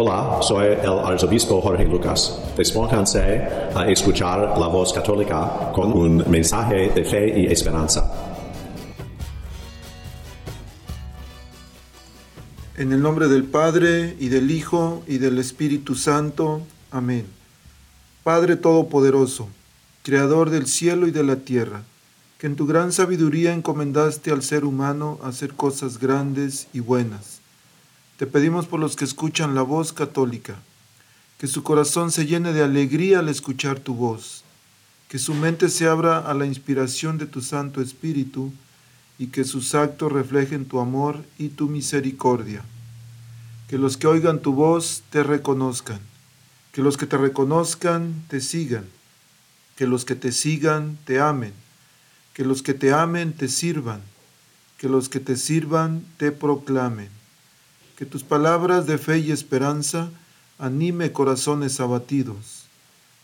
Hola, soy el arzobispo Jorge Lucas. Despónganse a escuchar la voz católica con un mensaje de fe y esperanza. En el nombre del Padre, y del Hijo, y del Espíritu Santo. Amén. Padre Todopoderoso, Creador del cielo y de la tierra, que en tu gran sabiduría encomendaste al ser humano hacer cosas grandes y buenas te pedimos por los que escuchan la voz católica, que su corazón se llene de alegría al escuchar tu voz, que su mente se abra a la inspiración de tu Santo Espíritu y que sus actos reflejen tu amor y tu misericordia. Que los que oigan tu voz te reconozcan, que los que te reconozcan te sigan, que los que te sigan te amen, que los que te amen te sirvan, que los que te sirvan te proclamen que tus palabras de fe y esperanza anime corazones abatidos,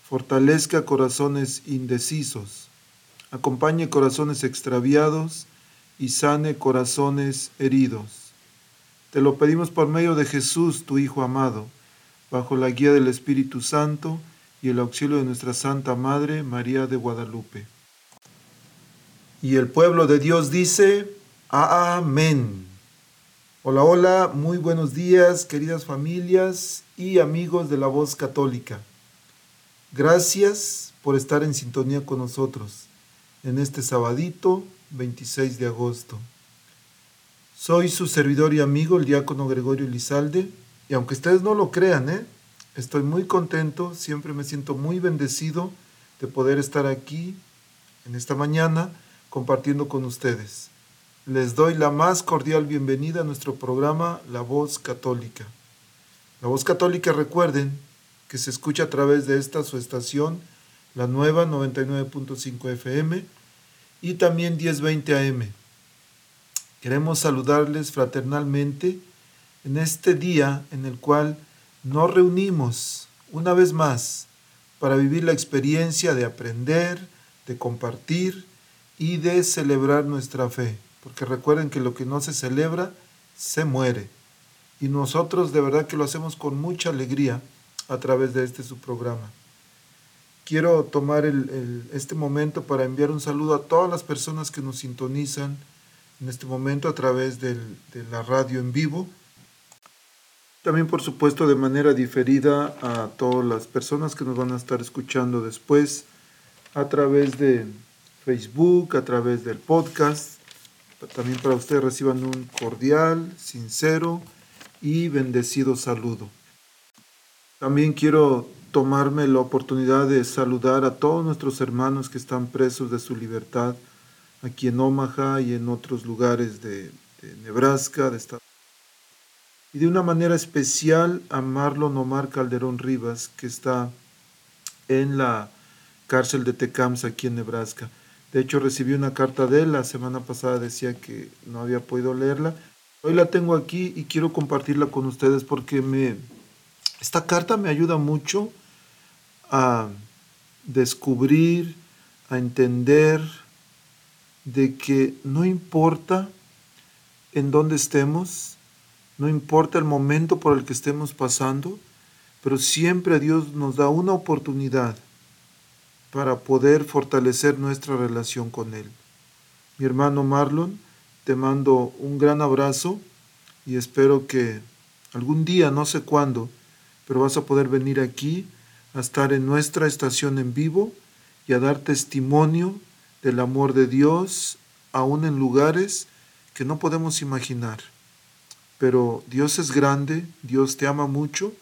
fortalezca corazones indecisos, acompañe corazones extraviados y sane corazones heridos. Te lo pedimos por medio de Jesús, tu Hijo amado, bajo la guía del Espíritu Santo y el auxilio de nuestra Santa Madre, María de Guadalupe. Y el pueblo de Dios dice, Amén. Hola, hola, muy buenos días, queridas familias y amigos de la voz católica. Gracias por estar en sintonía con nosotros en este sabadito 26 de agosto. Soy su servidor y amigo, el diácono Gregorio Lizalde, y aunque ustedes no lo crean, ¿eh? estoy muy contento, siempre me siento muy bendecido de poder estar aquí en esta mañana compartiendo con ustedes les doy la más cordial bienvenida a nuestro programa La Voz Católica. La Voz Católica, recuerden que se escucha a través de esta su estación, la nueva 99.5 FM y también 1020 AM. Queremos saludarles fraternalmente en este día en el cual nos reunimos una vez más para vivir la experiencia de aprender, de compartir y de celebrar nuestra fe porque recuerden que lo que no se celebra se muere. Y nosotros de verdad que lo hacemos con mucha alegría a través de este su programa. Quiero tomar este momento para enviar un saludo a todas las personas que nos sintonizan en este momento a través de la radio en vivo. También, por supuesto, de manera diferida a todas las personas que nos van a estar escuchando después a través de Facebook, a través del podcast también para ustedes reciban un cordial, sincero y bendecido saludo. También quiero tomarme la oportunidad de saludar a todos nuestros hermanos que están presos de su libertad aquí en Omaha y en otros lugares de, Nebraska, de Estados y de una manera especial a Marlon Omar Calderón Rivas, que está en la cárcel de Tecams aquí en Nebraska. De hecho, recibí una carta de él, la semana pasada decía que no había podido leerla. Hoy la tengo aquí y quiero compartirla con ustedes porque me, esta carta me ayuda mucho a descubrir, a entender de que no importa en dónde estemos, no importa el momento por el que estemos pasando, pero siempre Dios nos da una oportunidad para poder fortalecer nuestra relación con Él. Mi hermano Marlon, te mando un gran abrazo y espero que algún día, no sé cuándo, pero vas a poder venir aquí a estar en nuestra estación en vivo y a dar testimonio del amor de Dios, aún en lugares que no podemos imaginar. Pero Dios es grande, Dios te ama mucho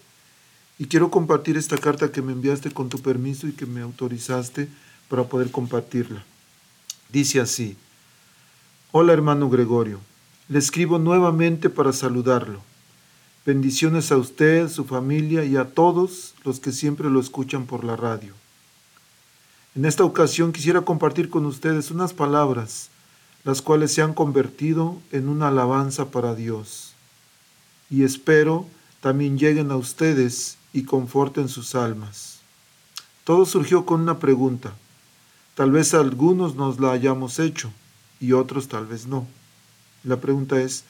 y quiero compartir esta carta que me enviaste con tu permiso y que me autorizaste para poder compartirla. Dice así, Hola hermano Gregorio, le escribo nuevamente para saludarlo. Bendiciones a usted, su familia y a todos los que siempre lo escuchan por la radio. En esta ocasión quisiera compartir con ustedes unas palabras, las cuales se han convertido en una alabanza para Dios. Y espero también lleguen a ustedes y conforten sus almas. Todo surgió con una pregunta. Tal vez algunos nos la hayamos hecho y otros tal vez no. La pregunta es,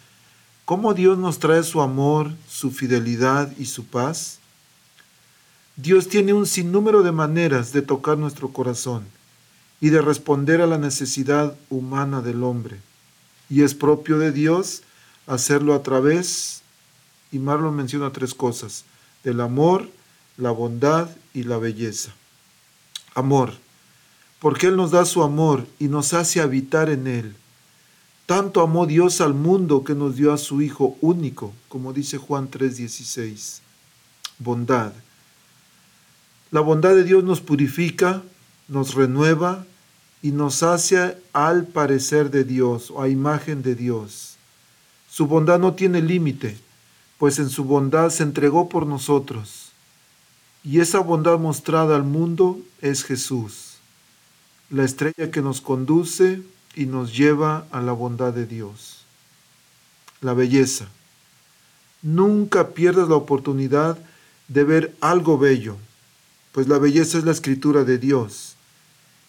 ¿Cómo Dios nos trae su amor, su fidelidad y su paz? Dios tiene un sinnúmero de maneras de tocar nuestro corazón y de responder a la necesidad humana del hombre. Y es propio de Dios hacerlo a través, y Marlon menciona tres cosas, del amor, la bondad y la belleza. Amor, porque Él nos da su amor y nos hace habitar en Él tanto amó Dios al mundo que nos dio a su Hijo único, como dice Juan 3:16. Bondad. La bondad de Dios nos purifica, nos renueva y nos hace al parecer de Dios o a imagen de Dios. Su bondad no tiene límite, pues en su bondad se entregó por nosotros. Y esa bondad mostrada al mundo es Jesús, la estrella que nos conduce y nos lleva a la bondad de Dios. La belleza. Nunca pierdas la oportunidad de ver algo bello, pues la belleza es la escritura de Dios.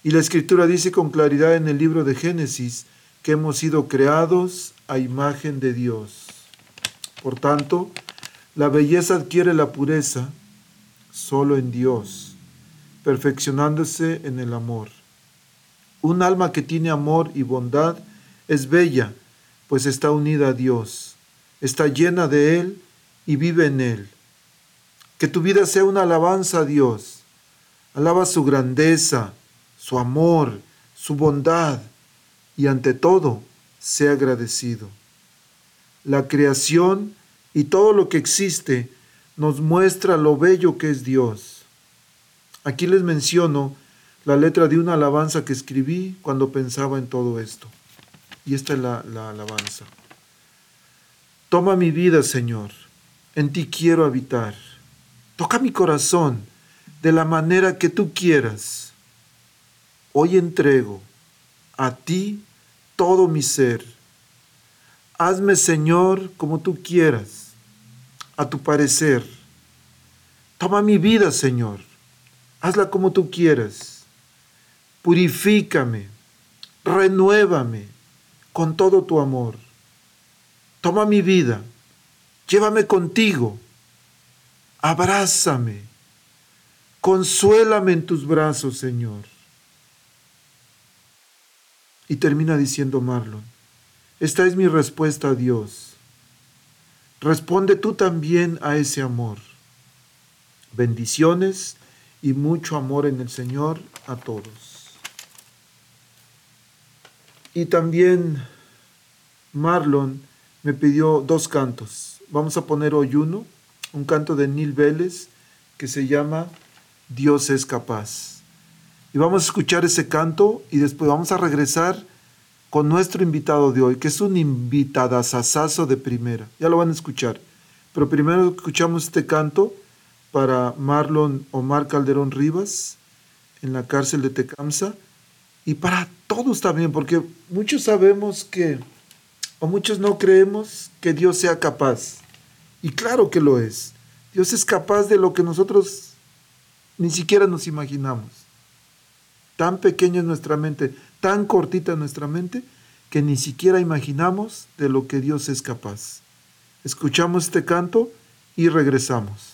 Y la escritura dice con claridad en el libro de Génesis que hemos sido creados a imagen de Dios. Por tanto, la belleza adquiere la pureza solo en Dios, perfeccionándose en el amor. Un alma que tiene amor y bondad es bella, pues está unida a Dios, está llena de Él y vive en Él. Que tu vida sea una alabanza a Dios. Alaba su grandeza, su amor, su bondad y ante todo, sea agradecido. La creación y todo lo que existe nos muestra lo bello que es Dios. Aquí les menciono la letra de una alabanza que escribí cuando pensaba en todo esto. Y esta es la, la alabanza. Toma mi vida, Señor, en ti quiero habitar. Toca mi corazón de la manera que tú quieras. Hoy entrego a ti todo mi ser. Hazme, Señor, como tú quieras, a tu parecer. Toma mi vida, Señor. Hazla como tú quieras purifícame, renuévame con todo tu amor. Toma mi vida, llévame contigo, abrázame, consuélame en tus brazos, Señor. Y termina diciendo Marlon, esta es mi respuesta a Dios. Responde tú también a ese amor. Bendiciones y mucho amor en el Señor a todos. Y también Marlon me pidió dos cantos. Vamos a poner hoy uno, un canto de Neil Vélez que se llama Dios es capaz. Y vamos a escuchar ese canto y después vamos a regresar con nuestro invitado de hoy, que es un invitadazazazo de primera. Ya lo van a escuchar. Pero primero escuchamos este canto para Marlon Omar Calderón Rivas en la cárcel de Tecamsa y para todos también, porque muchos sabemos que, o muchos no creemos que Dios sea capaz. Y claro que lo es. Dios es capaz de lo que nosotros ni siquiera nos imaginamos. Tan pequeña es nuestra mente, tan cortita nuestra mente, que ni siquiera imaginamos de lo que Dios es capaz. Escuchamos este canto y regresamos.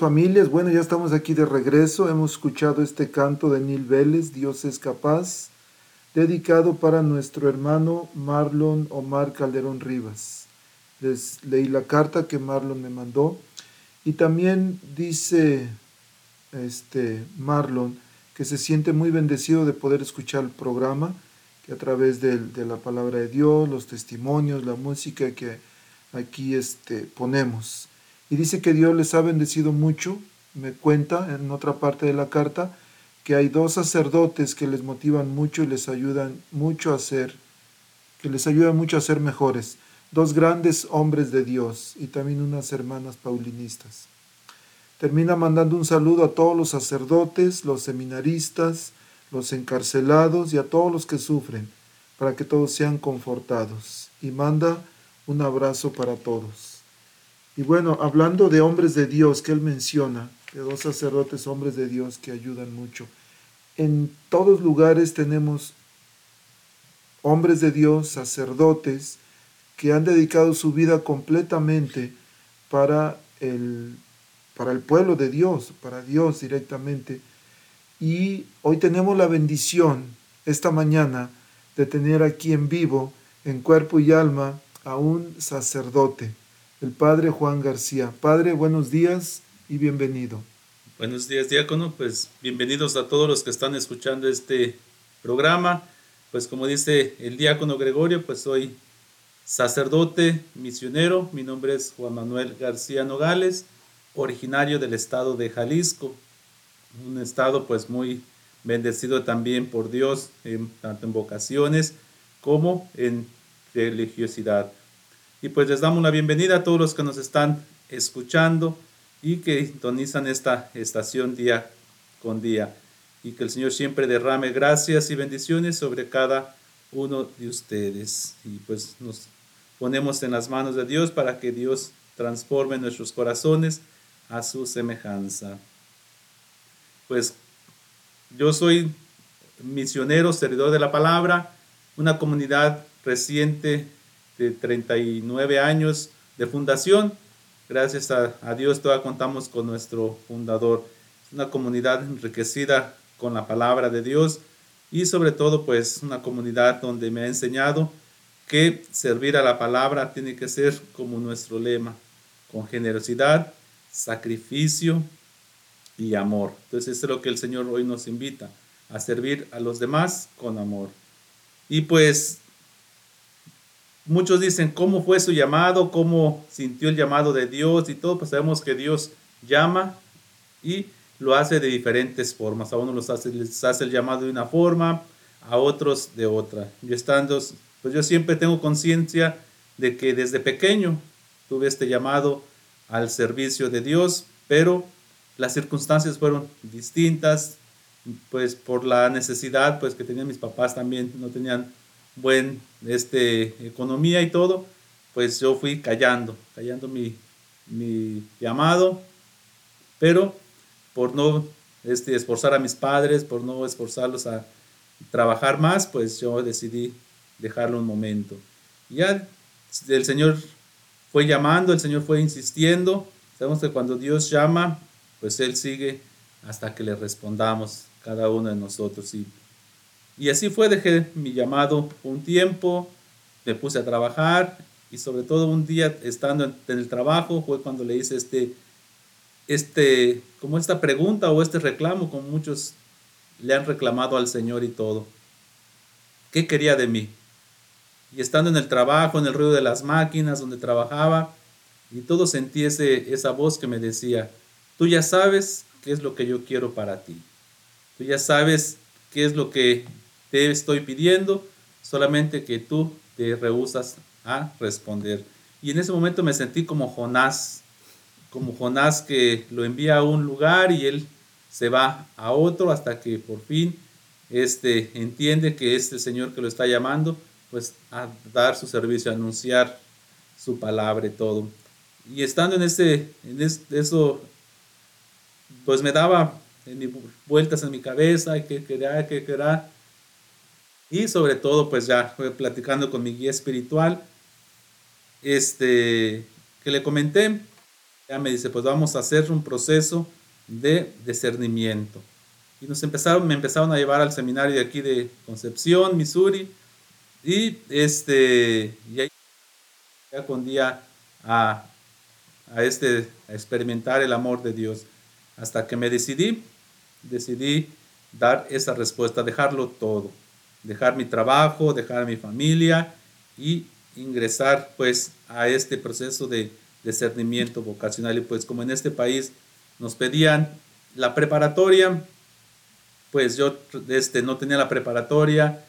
Familias. Bueno, ya estamos aquí de regreso. Hemos escuchado este canto de Nil Vélez, Dios es capaz, dedicado para nuestro hermano Marlon Omar Calderón Rivas. Les leí la carta que Marlon me mandó y también dice este Marlon que se siente muy bendecido de poder escuchar el programa a través de, la palabra de Dios, los testimonios, la música que aquí este, ponemos. Y dice que Dios les ha bendecido mucho, me cuenta en otra parte de la carta, que hay dos sacerdotes que les motivan mucho y les ayudan mucho a ser, que les ayudan mucho a ser mejores. Dos grandes hombres de Dios y también unas hermanas paulinistas. Termina mandando un saludo a todos los sacerdotes, los seminaristas, los encarcelados y a todos los que sufren, para que todos sean confortados. Y manda un abrazo para todos. Y bueno, hablando de hombres de Dios que él menciona, de dos sacerdotes hombres de Dios que ayudan mucho, en todos lugares tenemos hombres de Dios, sacerdotes, que han dedicado su vida completamente para el, para el pueblo de Dios, para Dios directamente, y hoy tenemos la bendición, esta mañana, de tener aquí en vivo, en cuerpo y alma, a un sacerdote, el Padre Juan García. Padre, buenos días y bienvenido. Buenos días, diácono. Pues bienvenidos a todos los que están escuchando este programa. Pues como dice el diácono Gregorio, pues soy sacerdote misionero. Mi nombre es Juan Manuel García Nogales, originario del estado de Jalisco un estado pues muy bendecido también por Dios, tanto en vocaciones como en religiosidad. Y pues les damos la bienvenida a todos los que nos están escuchando y que sintonizan esta estación día con día. Y que el Señor siempre derrame gracias y bendiciones sobre cada uno de ustedes. Y pues nos ponemos en las manos de Dios para que Dios transforme nuestros corazones a su semejanza pues yo soy misionero, servidor de la palabra, una comunidad reciente de 39 años de fundación. Gracias a, Dios todavía contamos con nuestro fundador. Una comunidad enriquecida con la palabra de Dios y sobre todo pues una comunidad donde me ha enseñado que servir a la palabra tiene que ser como nuestro lema, con generosidad, sacrificio y amor. Entonces, eso es lo que el Señor hoy nos invita, a servir a los demás con amor. Y pues muchos dicen cómo fue su llamado, cómo sintió el llamado de Dios y todo, pues sabemos que Dios llama y lo hace de diferentes formas. A uno los hace, les hace el llamado de una forma, a otros de otra. Yo estando, pues yo siempre tengo conciencia de que desde pequeño tuve este llamado al servicio de Dios, pero las circunstancias fueron distintas, pues por la necesidad pues que tenían mis papás también, no tenían buen este, economía y todo, pues yo fui callando, callando mi, mi llamado, pero por no este, esforzar a mis padres, por no esforzarlos a trabajar más, pues yo decidí dejarlo un momento. ya el Señor fue llamando, el Señor fue insistiendo. Sabemos que cuando Dios llama, pues Él sigue hasta que le respondamos cada uno de nosotros. Y, y así fue, dejé mi llamado un tiempo, me puse a trabajar y sobre todo un día estando en el trabajo fue cuando le hice este este, como esta pregunta o este reclamo, como muchos le han reclamado al Señor y todo. ¿Qué quería de mí? Y estando en el trabajo, en el ruido de las máquinas donde trabajaba, y todo sentí esa voz que me decía, tú ya sabes qué es lo que yo quiero para ti. Tú ya sabes qué es lo que te estoy pidiendo, solamente que tú te rehusas a responder. Y en ese momento me sentí como Jonás como Jonás que lo envía a un lugar y él se va a otro hasta que por fin este, entiende que es el Señor que lo está llamando, pues a dar su servicio, a anunciar su palabra y todo. Y estando en, ese, en eso, pues me daba vueltas en mi cabeza, y qué querá, qué querá. Y sobre todo, pues ya platicando con mi guía espiritual, este, que le comenté ya me dice, pues vamos a hacer un proceso de discernimiento. Y nos empezaron, me empezaron a llevar al seminario de aquí de Concepción, Missouri, y este, y ahí ya con día a, a, este, a experimentar el amor de Dios. Hasta que me decidí, decidí dar esa respuesta, dejarlo todo, dejar mi trabajo, dejar mi familia y ingresar pues a este proceso de discernimiento vocacional. Y pues como en este país nos pedían la preparatoria, pues yo este, no tenía la preparatoria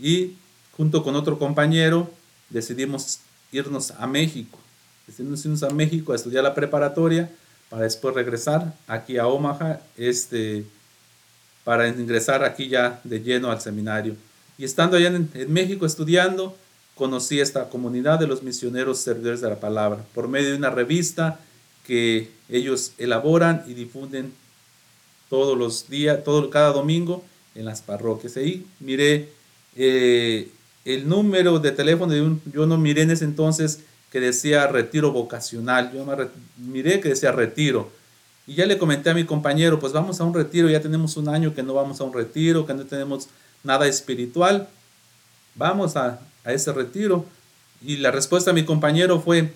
y junto con otro compañero decidimos irnos a México. Decidimos irnos a México a estudiar la preparatoria para después regresar aquí a Omaha, este, para ingresar aquí ya de lleno al seminario. Y estando allá en, México estudiando, conocí esta comunidad de los misioneros servidores de la palabra por medio de una revista que ellos elaboran y difunden todos los días, todo, cada domingo en las parroquias. Ahí miré eh, el número de teléfono de un, yo no miré en ese entonces que decía retiro vocacional, yo miré que decía retiro. Y ya le comenté a mi compañero, pues vamos a un retiro, ya tenemos un año que no vamos a un retiro, que no tenemos nada espiritual. Vamos a, a ese retiro. Y la respuesta a mi compañero fue,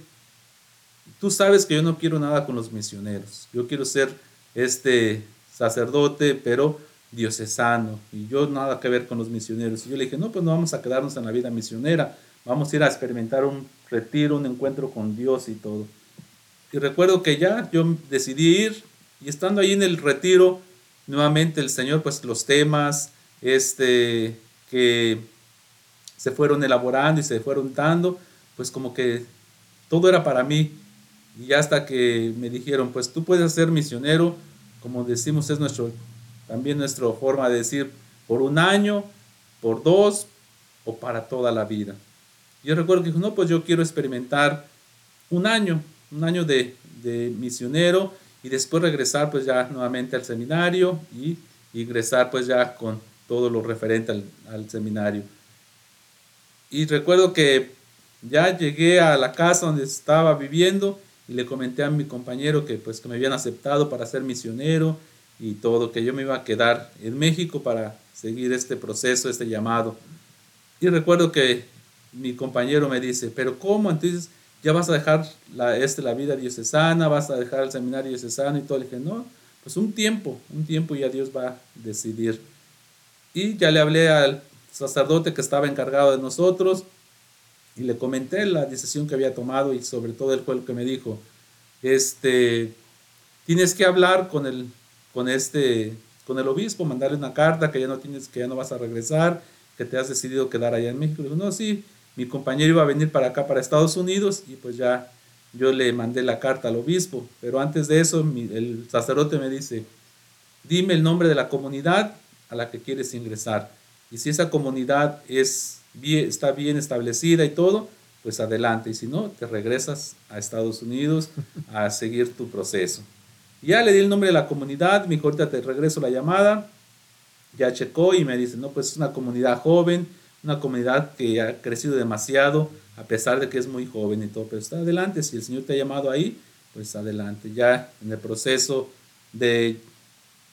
tú sabes que yo no quiero nada con los misioneros, yo quiero ser este sacerdote, pero diocesano, y yo nada que ver con los misioneros. Y yo le dije, no, pues no vamos a quedarnos en la vida misionera, vamos a ir a experimentar un retiro, un encuentro con Dios y todo. Y recuerdo que ya yo decidí ir, y estando ahí en el retiro, nuevamente el Señor, pues los temas, este, que se fueron elaborando y se fueron dando, pues como que todo era para mí. Y hasta que me dijeron, pues tú puedes ser misionero, como decimos, es nuestro, también nuestra forma de decir, por un año, por dos o para toda la vida. Yo recuerdo que dijo, no, pues yo quiero experimentar un año, un año de, de misionero y después regresar pues ya nuevamente al seminario y ingresar pues ya con todo lo referente al, seminario. Y recuerdo que ya llegué a la casa donde estaba viviendo y le comenté a mi compañero que pues que me habían aceptado para ser misionero y todo, que yo me iba a quedar en México para seguir este proceso, este llamado. Y recuerdo que mi compañero me dice, pero ¿cómo? Entonces ya vas a dejar la, este, la vida diocesana, vas a dejar el seminario diocesano y todo. Le dije, no, pues un tiempo, un tiempo ya Dios va a decidir. Y ya le hablé al sacerdote que estaba encargado de nosotros y le comenté la decisión que había tomado y sobre todo él fue el que me dijo, este, tienes que hablar con el, con este, con el obispo, mandarle una carta que ya no tienes, que ya no vas a regresar, que te has decidido quedar allá en México. Le no, sí, mi compañero iba a venir para acá, para Estados Unidos, y pues ya yo le mandé la carta al obispo. Pero antes de eso, el sacerdote me dice, dime el nombre de la comunidad a la que quieres ingresar. Y si esa comunidad es bien, está bien establecida y todo, pues adelante. Y si no, te regresas a Estados Unidos a seguir tu proceso. Ya le di el nombre de la comunidad, mi ahorita te regreso la llamada. Ya checó y me dice, no, pues es una comunidad joven, una comunidad que ha crecido demasiado, a pesar de que es muy joven y todo, pero está adelante, si el Señor te ha llamado ahí, pues adelante. Ya en el proceso de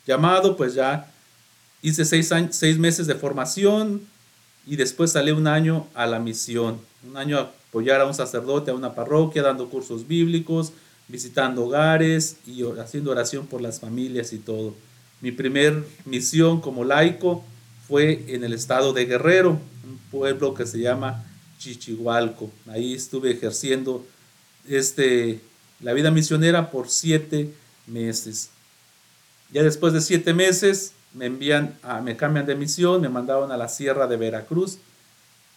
llamado, pues ya hice seis, seis meses de formación y después salí un año a la misión, un año a apoyar a un sacerdote, a una parroquia, dando cursos bíblicos, visitando hogares y haciendo oración por las familias y todo. Mi primer misión como laico fue en el estado de Guerrero, un pueblo que se llama Chichihualco. Ahí estuve ejerciendo este, la vida misionera por siete meses. Ya después de siete meses me envían, a, me cambian de misión, me mandaron a la sierra de Veracruz,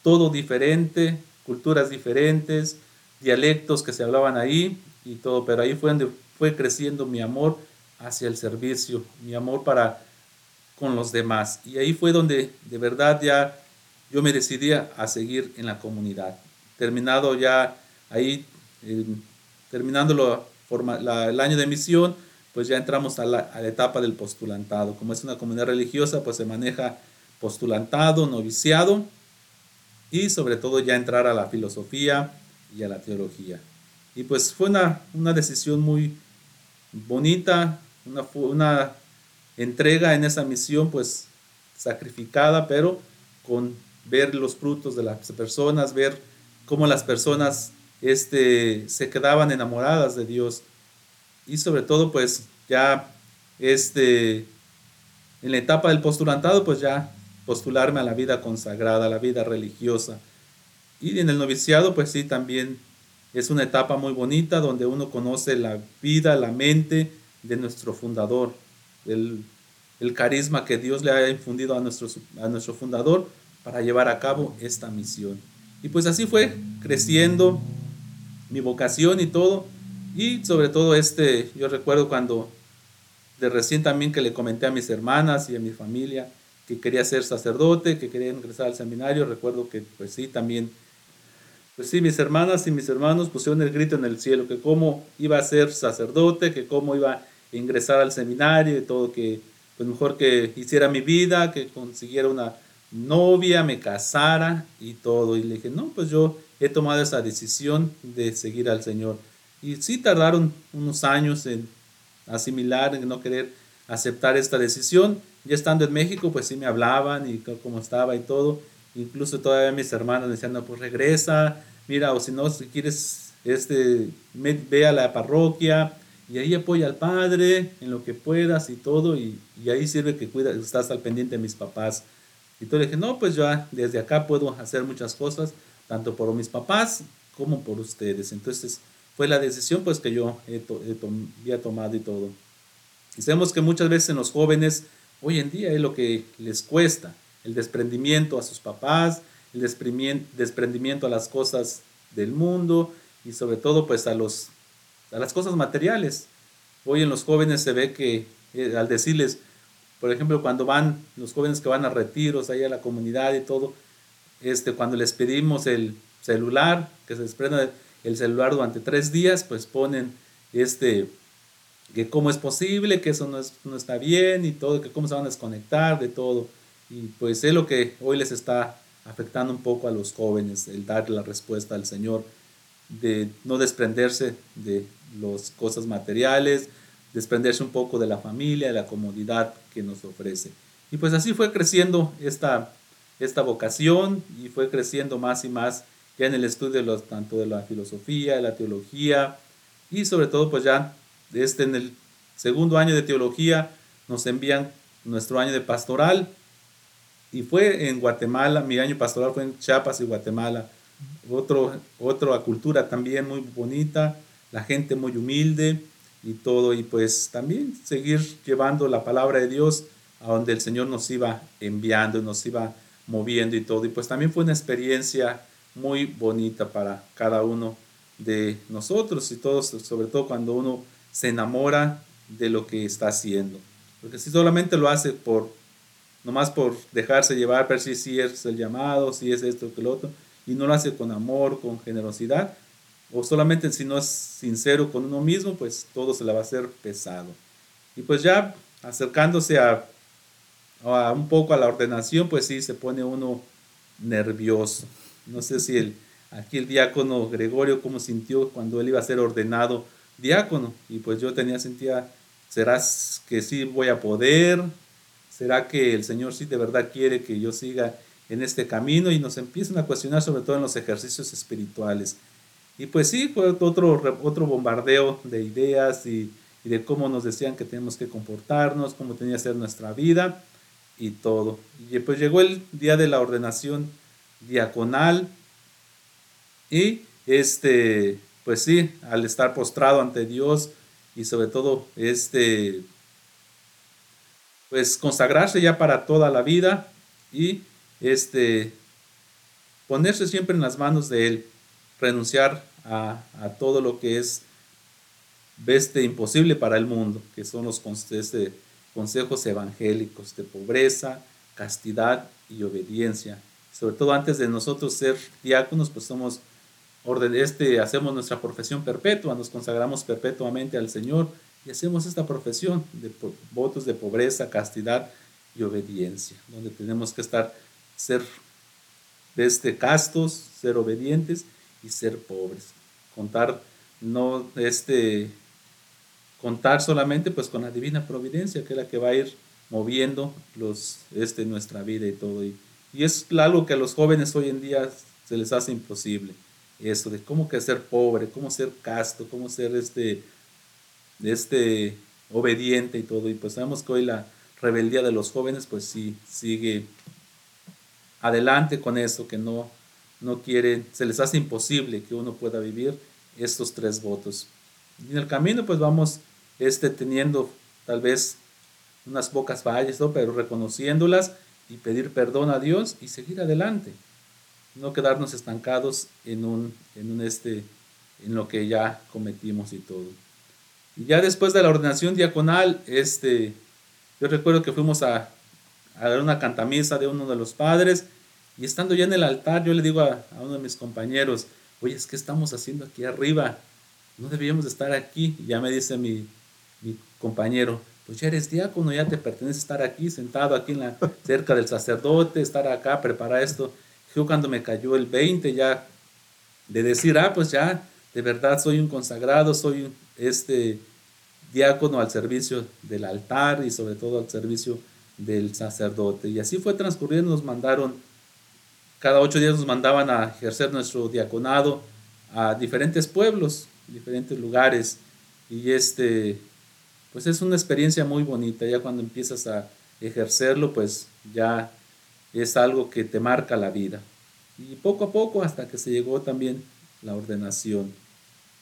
todo diferente, culturas diferentes, dialectos que se hablaban ahí y todo, pero ahí fue donde fue creciendo mi amor hacia el servicio, mi amor para con los demás. Y ahí fue donde de verdad ya yo me decidí a seguir en la comunidad. Terminado ya ahí, eh, terminando el año de misión, pues ya entramos a la, etapa del postulantado. Como es una comunidad religiosa, pues se maneja postulantado, noviciado y sobre todo ya entrar a la filosofía y a la teología. Y pues fue una, una decisión muy bonita, una, una entrega en esa misión pues sacrificada, pero con ver los frutos de las personas, ver cómo las personas este, se quedaban enamoradas de Dios y sobre todo pues ya este, en la etapa del postulantado pues ya postularme a la vida consagrada, a la vida religiosa. Y en el noviciado pues sí también es una etapa muy bonita donde uno conoce la vida, la mente de nuestro fundador, el, el carisma que Dios le ha infundido a nuestro, a nuestro fundador para llevar a cabo esta misión. Y pues así fue creciendo mi vocación y todo. Y sobre todo este, yo recuerdo cuando de recién también que le comenté a mis hermanas y a mi familia que quería ser sacerdote, que quería ingresar al seminario, recuerdo que pues sí, también, pues sí, mis hermanas y mis hermanos pusieron el grito en el cielo, que cómo iba a ser sacerdote, que cómo iba a ingresar al seminario y todo, que pues mejor que hiciera mi vida, que consiguiera una novia, me casara y todo. Y le dije, no, pues yo he tomado esa decisión de seguir al Señor. Y sí tardaron unos años en asimilar, en no querer aceptar esta decisión. Ya estando en México, pues sí me hablaban y cómo estaba y todo. Incluso todavía mis hermanos decían, no, pues regresa, mira, o si no, si quieres, este, ve a la parroquia y ahí apoya al padre en lo que puedas y todo. Y, y ahí sirve que cuida, estás al pendiente de mis papás. Y tú le dije, no, pues ya desde acá puedo hacer muchas cosas, tanto por mis papás como por ustedes. Entonces, fue la decisión pues que yo he había tomado y todo. Y sabemos que muchas veces en los jóvenes hoy en día es lo que les cuesta, el desprendimiento a sus papás, el desprendimiento a las cosas del mundo y sobre todo pues a, los, a las cosas materiales. Hoy en los jóvenes se ve que eh, al decirles, por ejemplo, cuando van los jóvenes que van a retiros ahí a la comunidad y todo, este, cuando les pedimos el celular, que se desprenda el celular durante tres días, pues ponen este, que cómo es posible, que eso no, no está bien y todo, que cómo se van a desconectar de todo. Y pues es lo que hoy les está afectando un poco a los jóvenes, el dar la respuesta al Señor, de no desprenderse de las cosas materiales, desprenderse un poco de la familia, de la comodidad que nos ofrece. Y pues así fue creciendo esta, esta vocación y fue creciendo más y más ya en el estudio de tanto de la filosofía, de la teología y sobre todo pues ya este, en el segundo año de teología nos envían nuestro año de pastoral y fue en Guatemala, mi año pastoral fue en Chiapas y Guatemala, Otro, otra cultura también muy bonita, la gente muy humilde y todo, y pues también seguir llevando la palabra de Dios a donde el Señor nos iba enviando, nos iba moviendo y todo, y pues también fue una experiencia muy bonita para cada uno de nosotros y todos, sobre todo cuando uno se enamora de lo que está haciendo. Porque si solamente lo hace por, nomás por dejarse llevar, ver si, si es el llamado, si es esto que lo otro, y no lo hace con amor, con generosidad, o solamente si no es sincero con uno mismo, pues todo se le va a hacer pesado. Y pues ya acercándose a, a un poco a la ordenación, pues sí, se pone uno nervioso. No sé si el, aquí el diácono Gregorio cómo sintió cuando él iba a ser ordenado diácono. Y pues yo tenía sentía, ¿será que sí voy a poder? ¿Será que el Señor sí de verdad quiere que yo siga en este camino? Y nos empiezan a cuestionar sobre todo en los ejercicios espirituales. Y pues sí, fue otro, otro bombardeo de ideas y, y de cómo nos decían que tenemos que comportarnos, cómo tenía que ser nuestra vida y todo. Y pues llegó el día de la ordenación diaconal y este pues sí, al estar postrado ante Dios y sobre todo este pues consagrarse ya para toda la vida y este ponerse siempre en las manos de él, renunciar a, todo lo que es este imposible para el mundo, que son los este, consejos evangélicos de pobreza, castidad y obediencia. Sobre todo antes de nosotros ser diáconos, pues somos orden, este, hacemos nuestra profesión perpetua, nos consagramos perpetuamente al Señor y hacemos esta profesión de votos de pobreza, castidad y obediencia, donde tenemos que estar, ser este, castos, ser obedientes y ser pobres. Contar, no este, contar solamente pues con la divina providencia, que es la que va a ir moviendo los, este, nuestra vida y todo. Y, y es algo que a los jóvenes hoy en día se les hace imposible eso, de cómo que ser pobre, cómo ser casto, cómo ser este, este obediente y todo. Y pues sabemos que hoy la rebeldía de los jóvenes pues sí sigue adelante con eso, que no, no quieren, se les hace imposible que uno pueda vivir estos tres votos. Y en el camino pues vamos este, teniendo tal vez unas pocas fallas, pero reconociéndolas y pedir perdón a Dios y seguir adelante no quedarnos estancados en, un, en, un este, en lo que ya cometimos y todo. Y ya después de la ordenación diaconal, este, yo recuerdo que fuimos a, a dar una cantamisa de uno de los padres y estando ya en el altar, yo le digo a, a uno de mis compañeros, oye, es que estamos haciendo aquí arriba, no debíamos estar aquí. Y ya me dice mi, mi compañero, pues ya eres diácono, ya te pertenece estar aquí, sentado aquí en la, cerca del sacerdote, estar acá, preparar esto. Yo cuando me cayó el 20 ya de decir, ah, pues ya, de verdad soy un consagrado, soy este diácono al servicio del altar y sobre todo al servicio del sacerdote. Y así fue transcurriendo, nos mandaron, cada ocho días nos mandaban a ejercer nuestro diaconado a diferentes pueblos, diferentes lugares. Y este, pues es una experiencia muy bonita, ya cuando empiezas a ejercerlo, pues ya es algo que te marca la vida. Y poco a poco hasta que se llegó también la ordenación.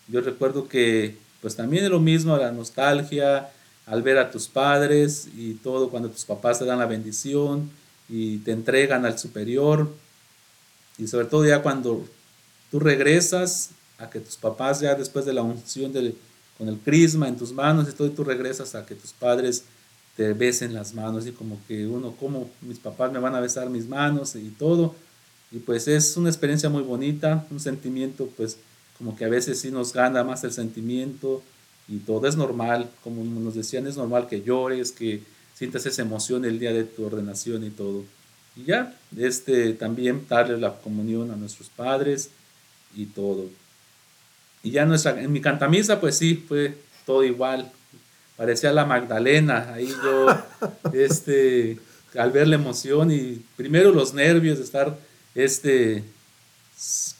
Yo recuerdo que pues también es lo mismo, la nostalgia, al ver a tus padres y todo, cuando tus papás te dan la bendición y te entregan al superior. Y sobre todo ya cuando tú regresas a que tus papás ya después de la unción del, con el crisma en tus manos y todo, y tú regresas a que tus padres te besen las manos y como que uno, como mis papás me van a besar mis manos y todo. Y pues es una experiencia muy bonita, un sentimiento pues como que a veces sí nos gana más el sentimiento y todo es normal, como nos decían, es normal que llores, que sientas esa emoción el día de tu ordenación y todo. Y ya, este, también darle la comunión a nuestros padres y todo. Y ya nuestra, en mi cantamisa, pues sí, fue todo igual, parecía la Magdalena, ahí yo, este, al ver la emoción y primero los nervios de estar, este,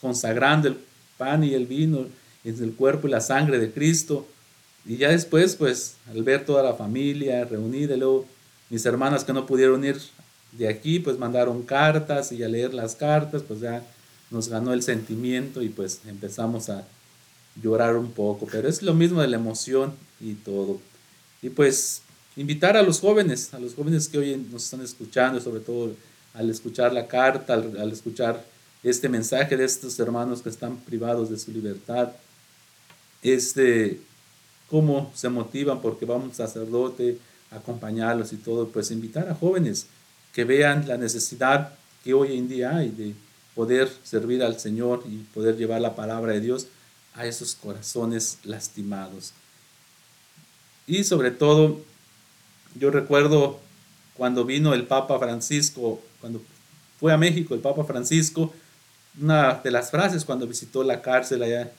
consagrando el pan y el vino en el cuerpo y la sangre de Cristo. Y ya después, pues, al ver toda la familia reunida, luego mis hermanas que no pudieron ir de aquí, pues mandaron cartas y al leer las cartas, pues ya nos ganó el sentimiento y pues empezamos a llorar un poco. Pero es lo mismo de la emoción y todo. Y pues invitar a los jóvenes, a los jóvenes que hoy nos están escuchando, sobre todo al escuchar la carta, al, escuchar este mensaje de estos hermanos que están privados de su libertad, este, cómo se motivan porque va un sacerdote a acompañarlos y todo, pues invitar a jóvenes que vean la necesidad que hoy en día hay de poder servir al Señor y poder llevar la palabra de Dios a esos corazones lastimados. Y sobre todo, yo recuerdo cuando vino el Papa Francisco, cuando fue a México el Papa Francisco, una de las frases cuando visitó la cárcel allá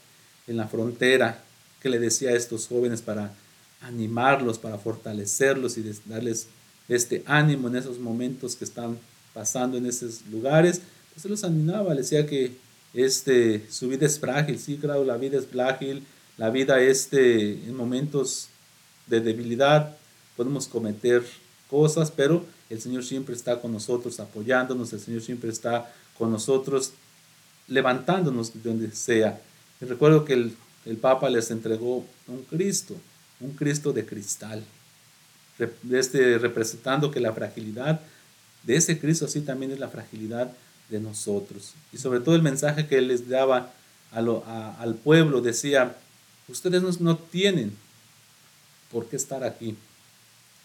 en la frontera, que le decía a estos jóvenes para animarlos, para fortalecerlos y darles este ánimo en esos momentos que están pasando en esos lugares, pues los animaba, le decía que este, su vida es frágil, sí, claro, la vida es frágil, la vida este, en momentos de debilidad podemos cometer cosas, pero el Señor siempre está con nosotros apoyándonos, el Señor siempre está con nosotros levantándonos de donde sea. Y recuerdo que el, el Papa les entregó un Cristo, un Cristo de cristal, este, representando que la fragilidad de ese Cristo así también es la fragilidad de nosotros. Y sobre todo el mensaje que él les daba al pueblo decía, ustedes no, no tienen por qué estar aquí.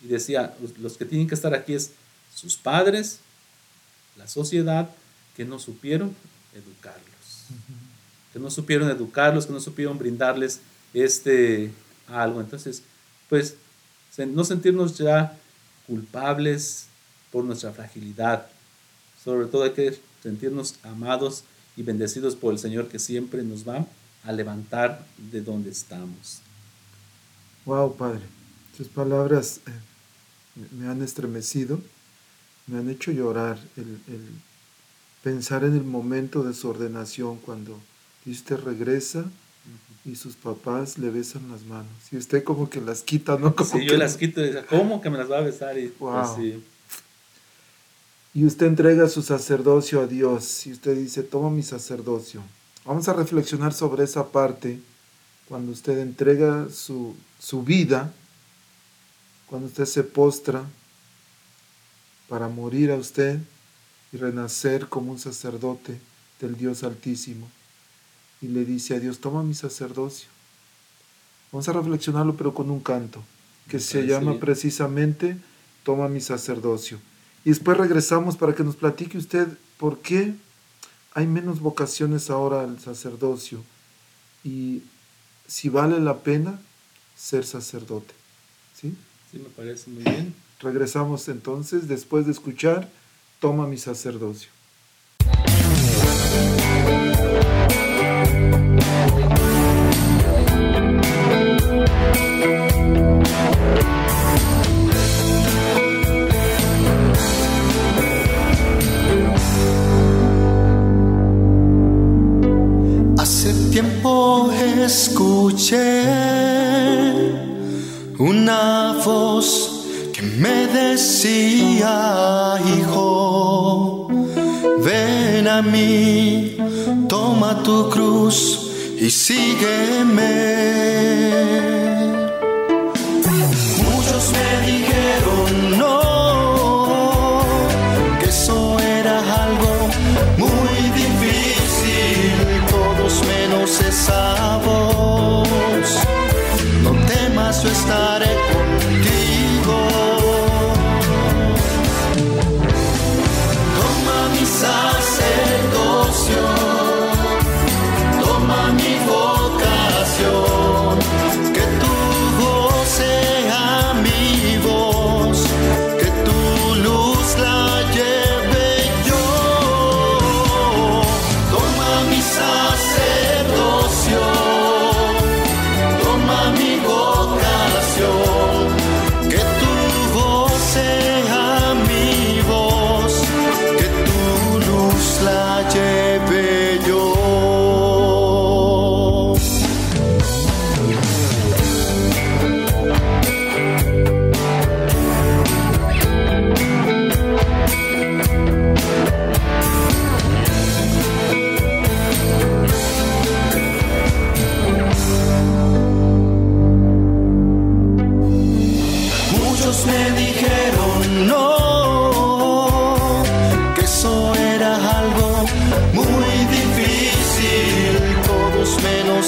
Y decía, los que tienen que estar aquí es sus padres, la sociedad, que no supieron educarlos. Que no supieron educarlos, que no supieron brindarles este algo. Entonces, pues no sentirnos ya culpables por nuestra fragilidad. Sobre todo hay que sentirnos amados y bendecidos por el Señor que siempre nos va a levantar de donde estamos. Wow, Padre, sus palabras eh, me han estremecido, me han hecho llorar el, pensar en el momento de su ordenación cuando usted regresa y sus papás le besan las manos. Y usted como que las quita, ¿no? Como sí, yo las quito ¿cómo que me las va a besar? Y, pues y usted entrega su sacerdocio a Dios y usted dice, toma mi sacerdocio. Vamos a reflexionar sobre esa parte cuando usted entrega su, su vida, cuando usted se postra para morir a usted y renacer como un sacerdote del Dios Altísimo y le dice a Dios, toma mi sacerdocio. Vamos a reflexionarlo, pero con un canto que se llama precisamente Toma mi sacerdocio. Y después regresamos para que nos platique usted por qué hay menos vocaciones ahora al sacerdocio y si vale la pena ser sacerdote. ¿Sí? Sí, me parece muy bien. Regresamos entonces después de escuchar Toma mi sacerdocio. Escuché una voz que me decía, hijo, ven a mí, toma tu cruz y sígueme.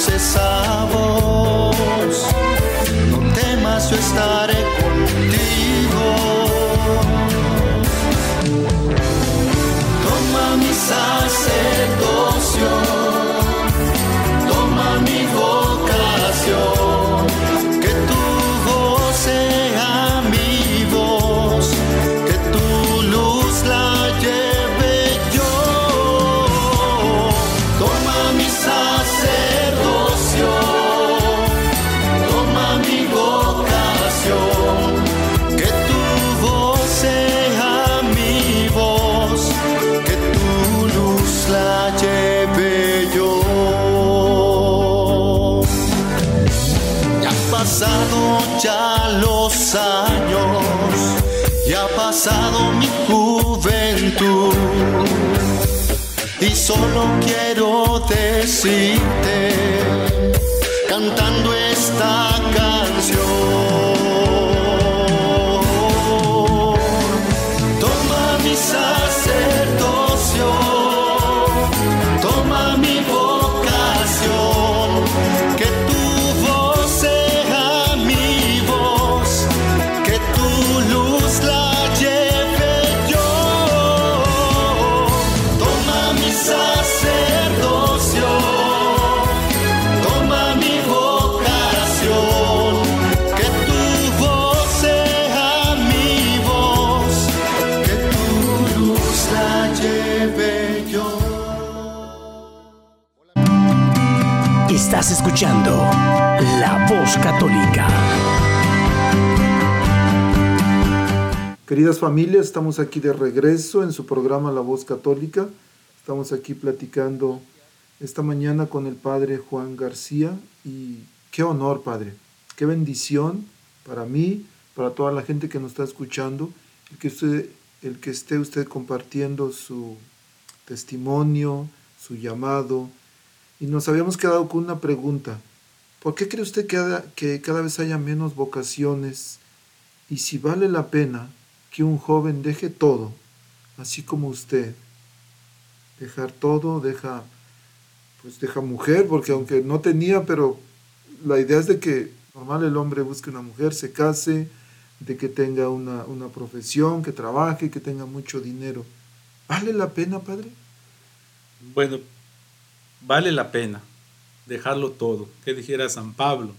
Esa voz. No temas, yo estaré contigo. Toma mi sacerdocio, decirte, cantando esta escuchando La Voz Católica. Queridas familias, estamos aquí de regreso en su programa La Voz Católica. Estamos aquí platicando esta mañana con el Padre Juan García y qué honor, Padre, qué bendición para mí, para toda la gente que nos está escuchando, el que, usted, el que esté usted compartiendo su testimonio, su llamado. Y nos habíamos quedado con una pregunta. ¿Por qué cree usted que, que cada vez haya menos vocaciones? Y si vale la pena que un joven deje todo, así como usted. Dejar todo, deja, pues deja mujer, porque aunque no tenía, pero la idea es de que normal el hombre busque una mujer, se case, de que tenga una, una profesión, que trabaje, que tenga mucho dinero. ¿Vale la pena, padre? Bueno, vale la pena dejarlo todo. Que dijera San Pablo,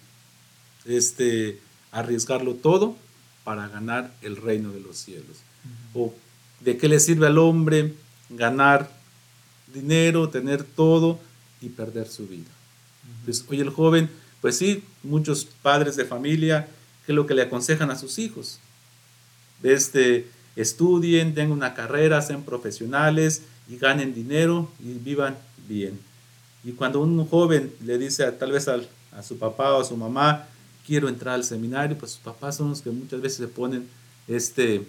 este, arriesgarlo todo para ganar el reino de los cielos. O de qué le sirve al hombre ganar dinero, tener todo y perder su vida. Entonces, oye, el joven, pues sí, muchos padres de familia, ¿qué es lo que le aconsejan a sus hijos? Este, estudien, tengan una carrera, sean profesionales y ganen dinero y vivan bien. Y cuando un joven le dice tal vez al- a su papá o a su mamá, quiero entrar al seminario, pues sus papás son los que muchas veces se ponen, este,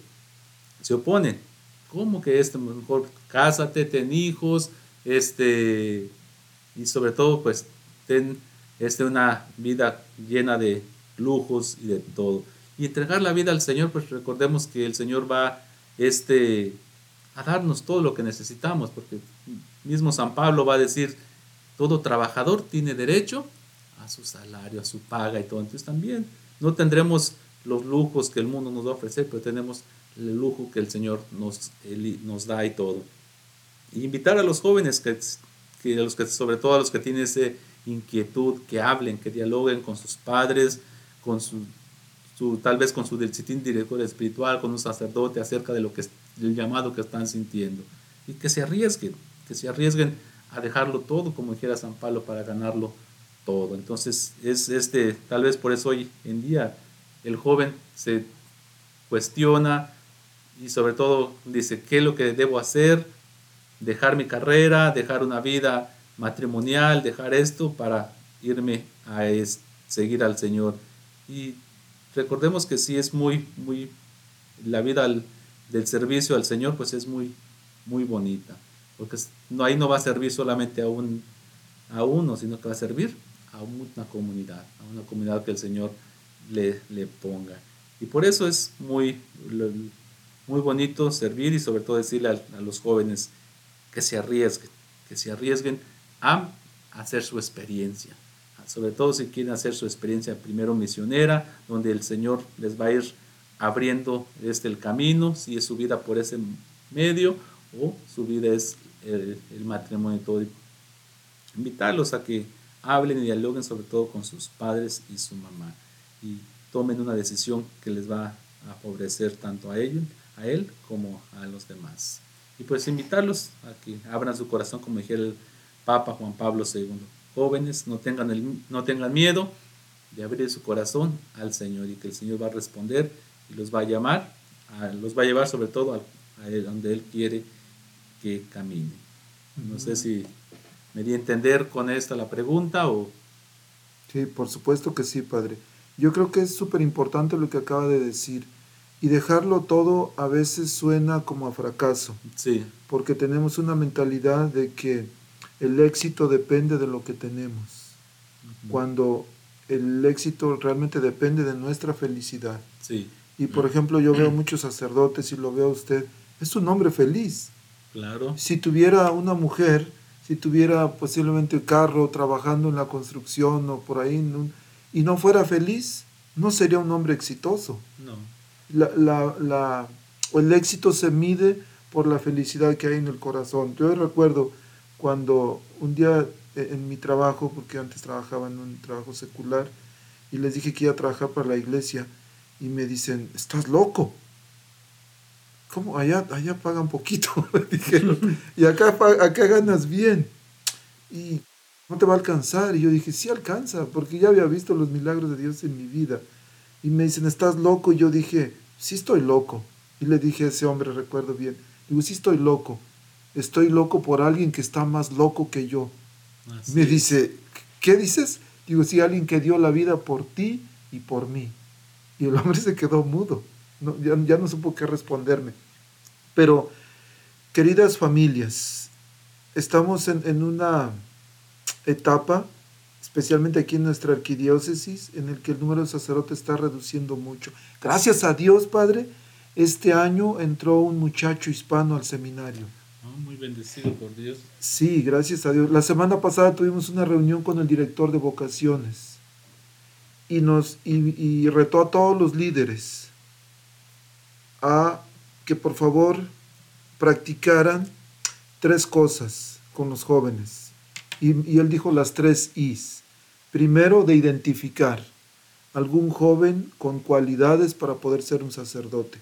se oponen. ¿Cómo que este mejor cásate, ten hijos, este, y sobre todo pues ten este, una vida llena de lujos y de todo. Y entregar la vida al Señor, pues recordemos que el Señor va este, a darnos todo lo que necesitamos, porque mismo San Pablo va a decir, todo trabajador tiene derecho a su salario, a su paga y todo. Entonces también no tendremos los lujos que el mundo nos va a ofrecer, pero tenemos el lujo que el Señor nos, eli- nos da y todo. Invitar a los jóvenes, que, los que, sobre todo a los que tienen esa inquietud, que hablen, que dialoguen con sus padres, con su, tal vez con su director espiritual, con un sacerdote acerca de lo que el llamado que están sintiendo. Y que se arriesguen, que se arriesguen a dejarlo todo, como dijera San Pablo, para ganarlo todo. Entonces, es este, tal vez por eso hoy en día el joven se cuestiona y sobre todo dice, ¿qué es lo que debo hacer? Dejar mi carrera, dejar una vida matrimonial, dejar esto para irme a seguir al Señor. Y recordemos que sí es muy, muy, la vida del servicio al Señor pues es muy, muy bonita, porque ahí no va a servir solamente a, un, a uno, sino que va a servir a una comunidad, a una comunidad que el Señor le, le ponga. Y por eso es muy, muy bonito servir y sobre todo decirle a, a los jóvenes que se arriesguen, que se arriesguen a hacer su experiencia. Sobre todo si quieren hacer su experiencia primero misionera, donde el Señor les va a ir abriendo este el camino, si es su vida por ese medio o su vida es el, el matrimonio todo. Invitarlos a que hablen y dialoguen sobre todo con sus padres y su mamá y tomen una decisión que les va a favorecer tanto a ellos, a él como a los demás. Y pues invitarlos a que abran su corazón, como dijera el Papa Juan Pablo II. Jóvenes, no tengan, el, no tengan miedo de abrir su corazón al Señor y que el Señor va a responder y los va a llamar, los va a llevar sobre todo a, donde Él quiere que camine. No sé si me di a entender con esta la pregunta o... Sí, por supuesto que sí, Padre. Yo creo que es súper importante lo que acaba de decir y dejarlo todo a veces suena como a fracaso. Sí. Porque tenemos una mentalidad de que el éxito depende de lo que tenemos. Cuando el éxito realmente depende de nuestra felicidad. Sí. Y por ejemplo, yo veo muchos sacerdotes y lo veo a usted, es un hombre feliz. Claro. Si tuviera una mujer, si tuviera posiblemente un carro trabajando en la construcción o por ahí, y no fuera feliz, no sería un hombre exitoso. No la, la, la, el éxito se mide por la felicidad que hay en el corazón. Yo recuerdo cuando un día eh, en mi trabajo, porque antes trabajaba en un trabajo secular, y les dije que iba a trabajar para la iglesia, y me dicen, estás loco. ¿Cómo? Allá, allá pagan poquito, dijeron, y acá, acá ganas bien. Y no te va a alcanzar. Y yo dije, sí alcanza, porque ya había visto los milagros de Dios en mi vida. Y me dicen, ¿estás loco? Y yo dije, sí estoy loco. Y le dije a ese hombre, recuerdo bien, digo, sí estoy loco. Estoy loco por alguien que está más loco que yo. me dice, ¿qué dices? Digo, sí, alguien que dio la vida por ti y por mí. Y el hombre se quedó mudo. No, ya, ya no supo qué responderme. Pero, queridas familias, estamos en, en una etapa especialmente aquí en nuestra arquidiócesis, en el que el número de sacerdotes está reduciendo mucho. Gracias a Dios, Padre, este año entró un muchacho hispano al seminario. Ah, muy bendecido por Dios. Sí, gracias a Dios. La semana pasada tuvimos una reunión con el director de vocaciones y, nos, y retó a todos los líderes a que por favor practicaran tres cosas con los jóvenes y, él dijo las tres Is. Primero, de identificar algún joven con cualidades para poder ser un sacerdote.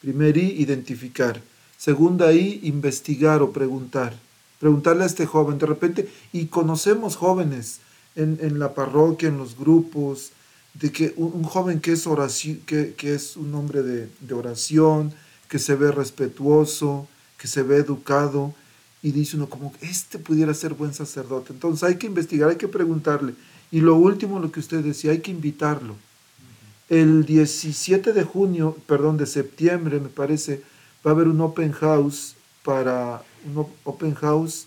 Primer I, identificar. Segunda I, investigar o preguntar. Preguntarle a este joven. De repente, y conocemos jóvenes en, la parroquia, en los grupos, de que un, joven que es, oración, que, es un hombre de, de oración, que se ve respetuoso, que se ve educado, y dice uno como, este pudiera ser buen sacerdote. Entonces hay que investigar, hay que preguntarle. Y lo último, lo que usted decía, hay que invitarlo. El 17 de junio, perdón, de septiembre, me parece, va a haber un open house para, un open house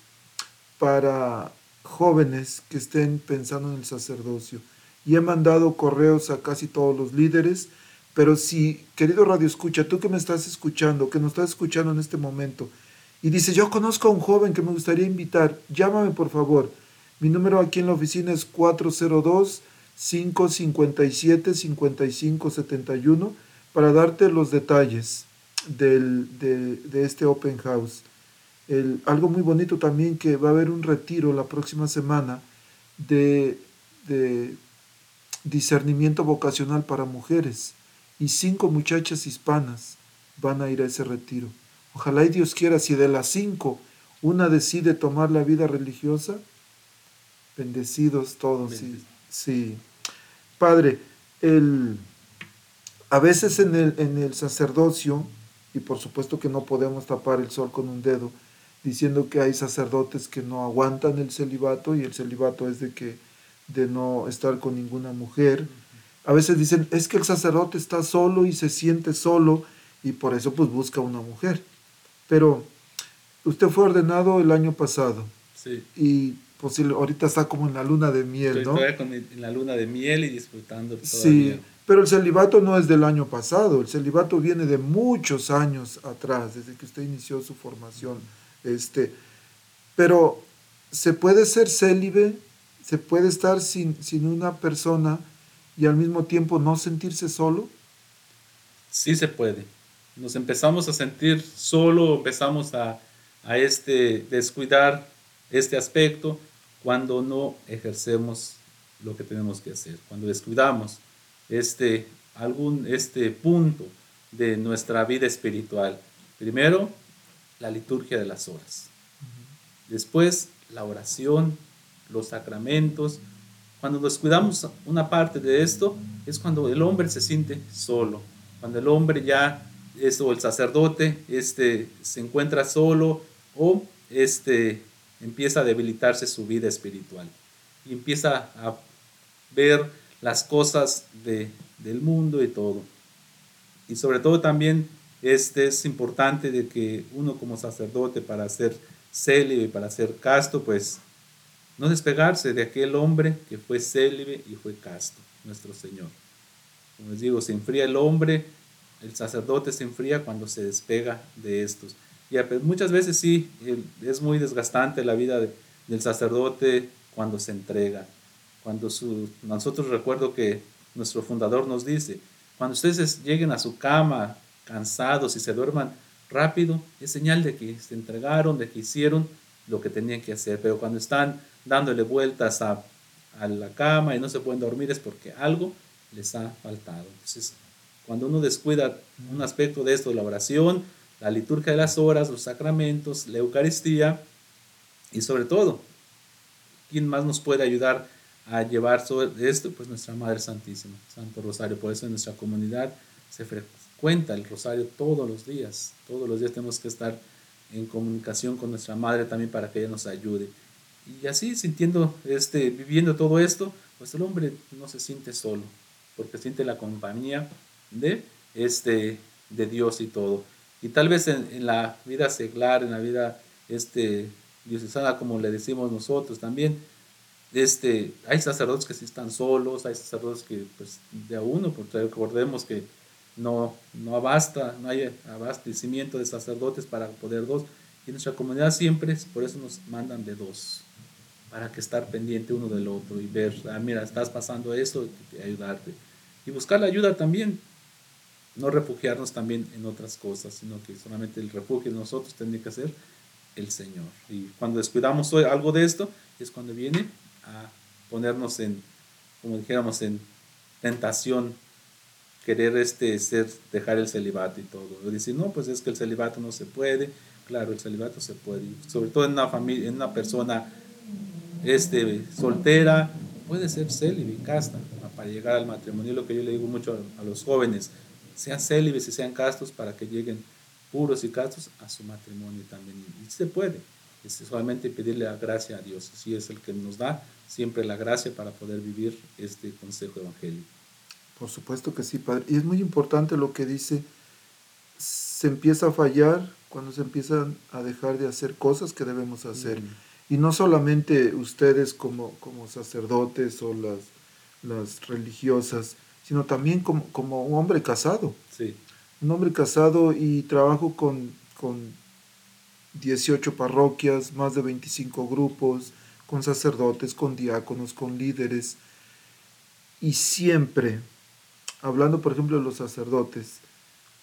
para jóvenes que estén pensando en el sacerdocio. Y he mandado correos a casi todos los líderes, pero si, querido Radio Escucha, tú que me estás escuchando, que nos estás escuchando en este momento, y dice, yo conozco a un joven que me gustaría invitar, llámame por favor. Mi número aquí en la oficina es 402-557-5571 para darte los detalles de, este open house. Algo muy bonito también que va a haber un retiro la próxima semana de, de discernimiento vocacional para mujeres y cinco muchachas hispanas van a ir a ese retiro. Ojalá y Dios quiera, si de las cinco una decide tomar la vida religiosa, bendecidos todos. Sí, sí. Padre, el, a veces en el, en el sacerdocio, y por supuesto que no podemos tapar el sol con un dedo, diciendo que hay sacerdotes que no aguantan el celibato y el celibato es de que de no estar con ninguna mujer. A veces dicen, es que el sacerdote está solo y se siente solo y por eso pues busca una mujer. Pero usted fue ordenado el año pasado. Sí. Y pues ahorita está como en la luna de miel, Estoy ¿no? Estoy con en la luna de miel y disfrutando. Sí, Pero el celibato no es del año pasado, el celibato viene de muchos años atrás, desde que usted inició su formación. Este, pero se puede ser célibe, se puede estar sin, sin una persona y al mismo tiempo no sentirse solo. Sí se puede. Nos empezamos a sentir solo, empezamos a, a este, descuidar este aspecto cuando no ejercemos lo que tenemos que hacer, cuando descuidamos este, algún, este punto de nuestra vida espiritual. Primero, la liturgia de las horas. Después, la oración, los sacramentos. Cuando descuidamos una parte de esto, es cuando el hombre se siente solo, cuando el hombre ya, es, o el sacerdote, este, se encuentra solo o este, empieza a debilitarse su vida espiritual y empieza a ver las cosas de, del mundo y todo. Y sobre todo también este es importante de que uno como sacerdote para ser célibe, para ser casto, pues no despegarse de aquel hombre que fue célibe y fue casto, nuestro Señor. Como les digo, se enfría el hombre, el sacerdote se enfría cuando se despega de estos. Y muchas veces sí, es muy desgastante la vida del sacerdote cuando se entrega. Cuando nosotros recuerdo que nuestro fundador nos dice, cuando ustedes lleguen a su cama cansados y se duerman rápido, es señal de que se entregaron, de que hicieron lo que tenían que hacer. Pero cuando están dándole vueltas a, a la cama y no se pueden dormir es porque algo les ha faltado. Entonces, cuando uno descuida un aspecto de esto, la oración, la liturgia de las horas, los sacramentos, la Eucaristía y sobre todo, ¿quién más nos puede ayudar a llevar sobre esto? Pues nuestra Madre Santísima, Santo Rosario. Por eso en nuestra comunidad se frecuenta el Rosario todos los días. Todos los días tenemos que estar en comunicación con nuestra Madre también para que ella nos ayude. Y así sintiendo, este, viviendo todo esto, pues el hombre no se siente solo, porque siente la compañía de, este, de Dios y todo. Y tal vez en, en la vida seglar, en la vida este, diocesana, como le decimos nosotros también, este, hay sacerdotes que sí están solos, hay sacerdotes que, pues, de a uno, porque recordemos que no, no abasta, no hay abastecimiento de sacerdotes para poder dos. Y nuestra comunidad siempre, por eso nos mandan de dos, para que estar pendiente uno del otro y ver, ah, mira, estás pasando esto, y ayudarte. Y buscar la ayuda también, no refugiarnos también en otras cosas, sino que solamente el refugio de nosotros tiene que ser el Señor. Y cuando descuidamos algo de esto, es cuando viene a ponernos en, como dijéramos, en tentación, querer este, ser, dejar el celibato y todo. O decir, no, pues es que el celibato no se puede. Claro, el celibato se puede. Sobre todo en una familia, en una persona este, soltera, puede ser célibe y casta para llegar al matrimonio. Lo que yo le digo mucho a, los jóvenes, sean célibes y sean castos para que lleguen puros y castos a su matrimonio también. Y se puede es solamente pedirle la gracia a Dios. Así es el que nos da siempre la gracia para poder vivir este consejo evangélico. Por supuesto que sí, Padre. Y es muy importante lo que dice, se empieza a fallar cuando se empiezan a dejar de hacer cosas que debemos hacer. Y no solamente ustedes como, como sacerdotes o las, las religiosas, sino también como, como un hombre casado. Sí. Un hombre casado y trabajo con, con 18 parroquias, más de 25 grupos, con sacerdotes, con diáconos, con líderes. Y siempre, hablando por ejemplo de los sacerdotes,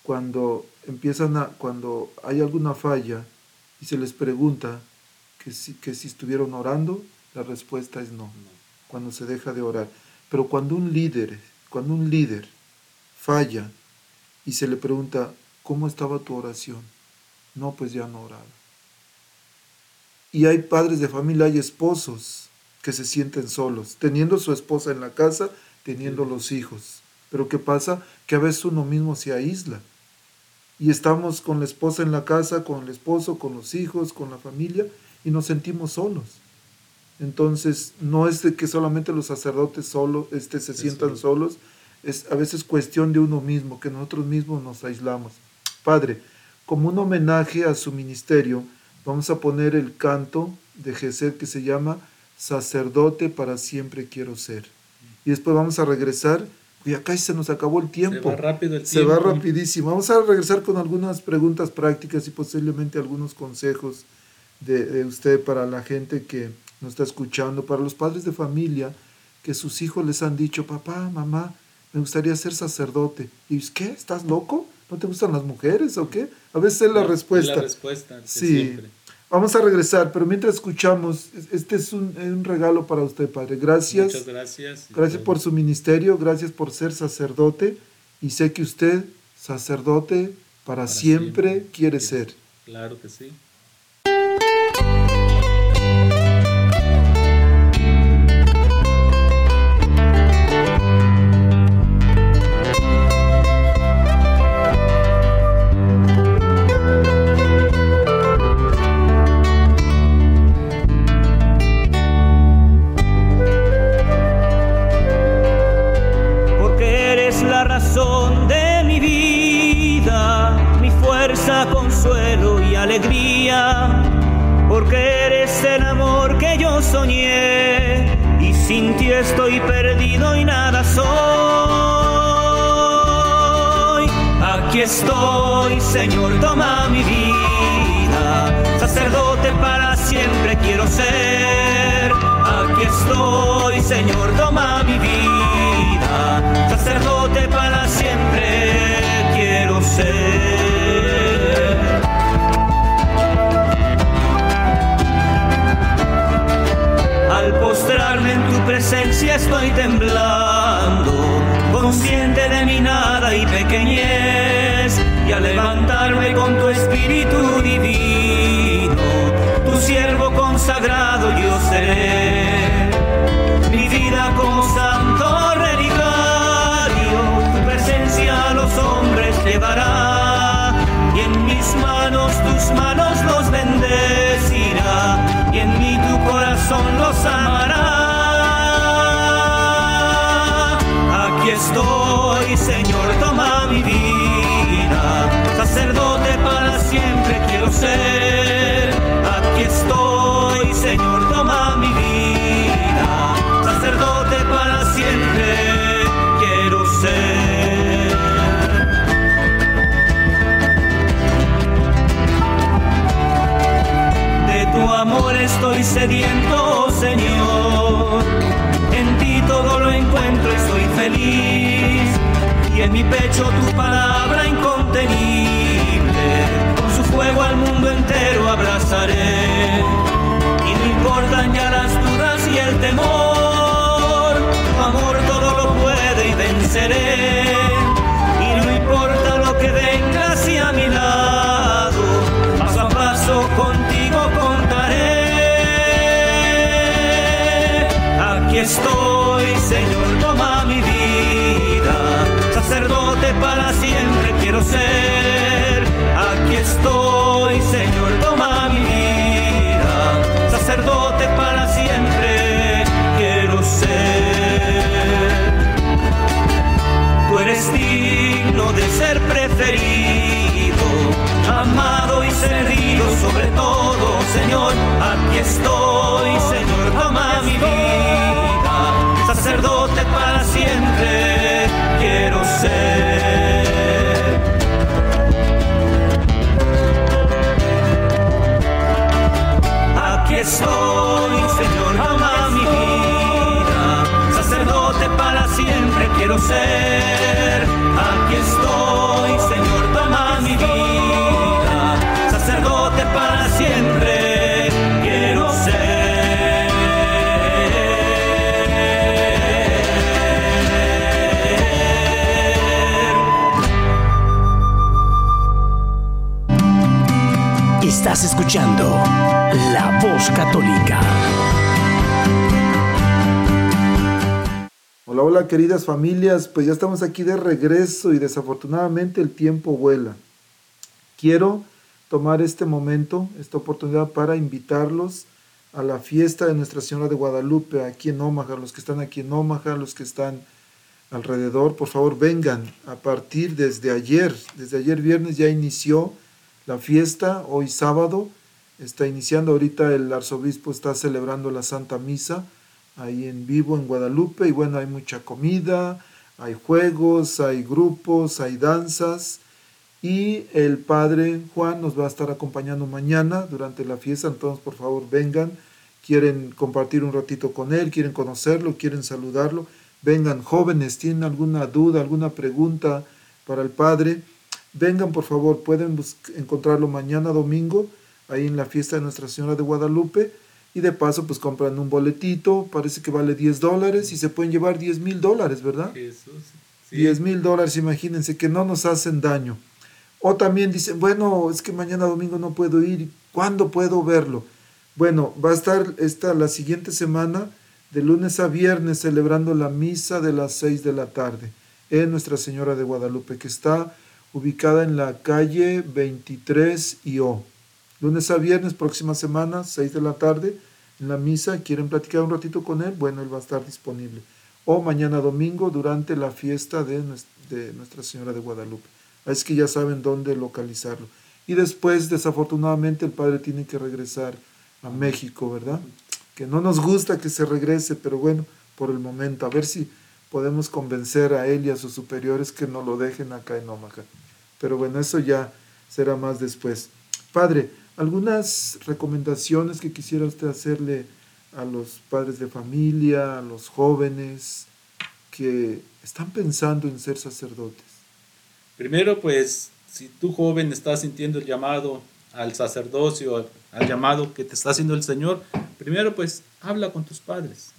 cuando empiezan a, cuando hay alguna falla y se les pregunta que si, que si estuvieron orando, la respuesta es no, cuando se deja de orar. Pero cuando un líder, cuando un líder falla y se le pregunta, ¿cómo estaba tu oración? No, pues ya no oraba. Y hay padres de familia, hay esposos que se sienten solos, teniendo su esposa en la casa, teniendo los hijos. Pero ¿qué pasa? Que a veces uno mismo se aísla. Y estamos con la esposa en la casa, con el esposo, con los hijos, con la familia, y nos sentimos solos. Entonces, no es de que solamente los sacerdotes solo, este, se sientan solos, es a veces cuestión de uno mismo, que nosotros mismos nos aislamos. Padre, como un homenaje a su ministerio, Vamos a poner el canto de Jesús que se llama Sacerdote para siempre quiero ser. Y después vamos a regresar, Y acá se nos acabó el tiempo. Se va rápido el Se va tiempo. rapidísimo. Vamos a regresar con algunas preguntas prácticas y posiblemente algunos consejos de, de usted para la gente que nos está escuchando, para los padres de familia que sus hijos les han dicho, papá, mamá, me gustaría ser sacerdote. ¿Y es, qué? ¿Estás loco? ¿No te gustan las mujeres o qué? A veces es la respuesta. La respuesta, Sí. siempre. Vamos a regresar, pero mientras escuchamos, este es un, un regalo para usted, Padre. Gracias. Muchas gracias. Gracias por su ministerio, gracias por ser sacerdote y sé que usted, sacerdote, para, Para siempre, siempre. quiere ser. Claro que sí. Estoy perdido y nada soy. Aquí estoy, Señor, toma mi vida, sacerdote para siempre quiero ser. Aquí estoy, Señor, toma mi vida, sacerdote presencia estoy temblando, consciente de mi nada y pequeñez, y al levantarme con tu espíritu divino, tu siervo consagrado yo seré. Mi vida como santo relicario, tu presencia a los hombres llevará, y en mis manos tus manos los bendecirá, y en mí tu corazón los amará. Estoy, Señor, toma mi vida, sacerdote para siempre quiero ser. Aquí estoy, Señor, toma mi vida, sacerdote para siempre quiero ser. De tu amor estoy sediento, pecho tu palabra incontenible. Con su fuego al mundo entero abrazaré. Y no importan ya las dudas y el temor. Tu amor todo lo puede y venceré. Y no importa lo que venga hacia mi lado. Paso a paso contigo contaré. Aquí estoy, Señor, quiero ser. Aquí estoy, Señor, toma mi vida. Sacerdote para siempre quiero ser. Tú eres digno de ser preferido, amado y servido sobre todo, Señor. Aquí estoy, Señor, toma mi vida, sacerdote para siempre ser. Aquí estoy, Señor, toma mi vida, sacerdote para siempre quiero ser. Estás escuchando Hola, queridas familias, pues ya estamos aquí de regreso y desafortunadamente el tiempo vuela. Quiero tomar este momento, esta oportunidad para invitarlos a la fiesta de Nuestra Señora de Guadalupe aquí en Omaha, los que están aquí en Omaha, los que están alrededor, por favor vengan a partir desde ayer, desde ayer viernes ya inició la fiesta, hoy sábado está iniciando, ahorita el arzobispo está celebrando la Santa Misa ahí en vivo en Guadalupe y bueno, hay mucha comida, Hay juegos, hay grupos, hay danzas y el padre Juan nos va a estar acompañando mañana durante la fiesta, entonces por favor vengan, quieren compartir un ratito con él, quieren conocerlo, quieren saludarlo, vengan jóvenes, tienen alguna duda, alguna pregunta para el padre, vengan por favor, pueden encontrarlo mañana domingo ahí en la fiesta de Nuestra Señora de Guadalupe y de paso pues compran un boletito, parece que vale 10 dólares y se pueden llevar 10 mil dólares, ¿verdad? Jesús. 10 mil dólares, imagínense que no nos hacen daño. O también dicen, bueno, es que mañana domingo no puedo ir, ¿cuándo puedo verlo? Bueno, va a estar esta, la siguiente semana, de lunes a viernes, celebrando la misa de las 6 de la tarde en Nuestra Señora de Guadalupe, que está ubicada en la calle 23 y O. Lunes a viernes, próxima semana, 6 de la tarde, en la misa. ¿Quieren platicar un ratito con él? Bueno, él va a estar disponible. O mañana domingo, durante la fiesta de, Nuestra Señora de Guadalupe. Es que ya saben dónde localizarlo. Y después, desafortunadamente, el padre tiene que regresar a México, ¿verdad? Que no nos gusta que se regrese, pero bueno, por el momento, a ver si podemos convencer a él y a sus superiores que no lo dejen acá en Omaha. Pero bueno, eso ya será más después. Padre, algunas recomendaciones que quisiera usted hacerle a los padres de familia, a los jóvenes que están pensando en ser sacerdotes. Primero, pues, si tú joven estás sintiendo el llamado al sacerdocio, al llamado que te está haciendo el Señor, primero, pues, habla con tus padres,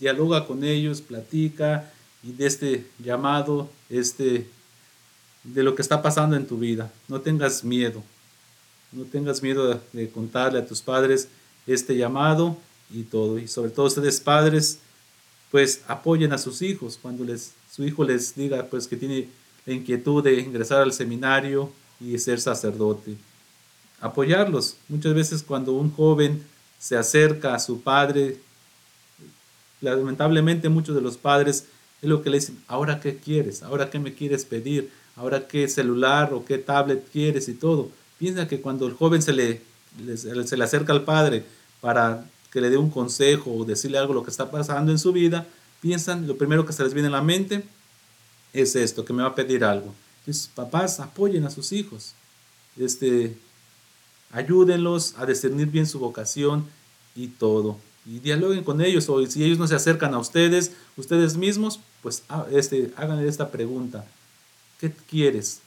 dialoga con ellos, platica y de este llamado, este, de lo que está pasando en tu vida. No tengas miedo, no tengas miedo de, contarle a tus padres este llamado y todo. Y sobre todo ustedes padres, pues apoyen a sus hijos cuando les, su hijo les diga pues que tiene la inquietud de ingresar al seminario y ser sacerdote. Apoyarlos. Muchas veces cuando un joven se acerca a su padre, lamentablemente muchos de los padres es lo que le dicen, ahora qué quieres, ahora qué me quieres pedir, ahora qué celular o qué tablet quieres y todo. Piensa que cuando el joven se le, se le acerca al padre para que le dé un consejo o decirle algo lo que está pasando en su vida, piensan, lo primero que se les viene a la mente es esto, que me va a pedir algo. Entonces, papás, apoyen a sus hijos. Este, ayúdenlos a discernir bien su vocación y todo. Y dialoguen con ellos. O si ellos no se acercan a ustedes, ustedes mismos, pues ah, este, hagan esta pregunta. ¿Qué quieres?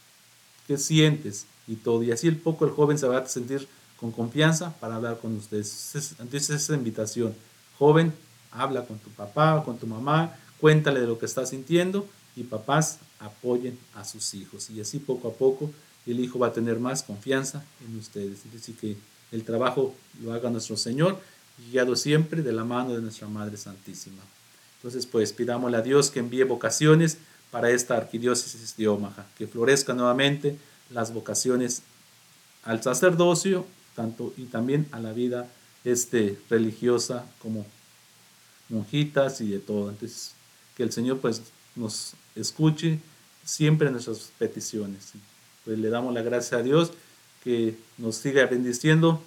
¿Qué sientes? Y todo. Y así el poco el joven se va a sentir con confianza para hablar con ustedes. Entonces esa invitación. Joven, habla con tu papá, con tu mamá, cuéntale de lo que estás sintiendo y papás apoyen a sus hijos. Y así poco a poco el hijo va a tener más confianza en ustedes. Es decir, que el trabajo lo haga nuestro Señor, guiado siempre de la mano de nuestra Madre Santísima. Entonces, pues pidámosle a Dios que envíe vocaciones para esta arquidiócesis de Omaha, que florezcan nuevamente las vocaciones al sacerdocio tanto, y también a la vida este, religiosa como monjitas y de todo. Entonces, que el Señor pues nos escuche siempre nuestras peticiones. Pues le damos la gracia a Dios que nos siga bendiciendo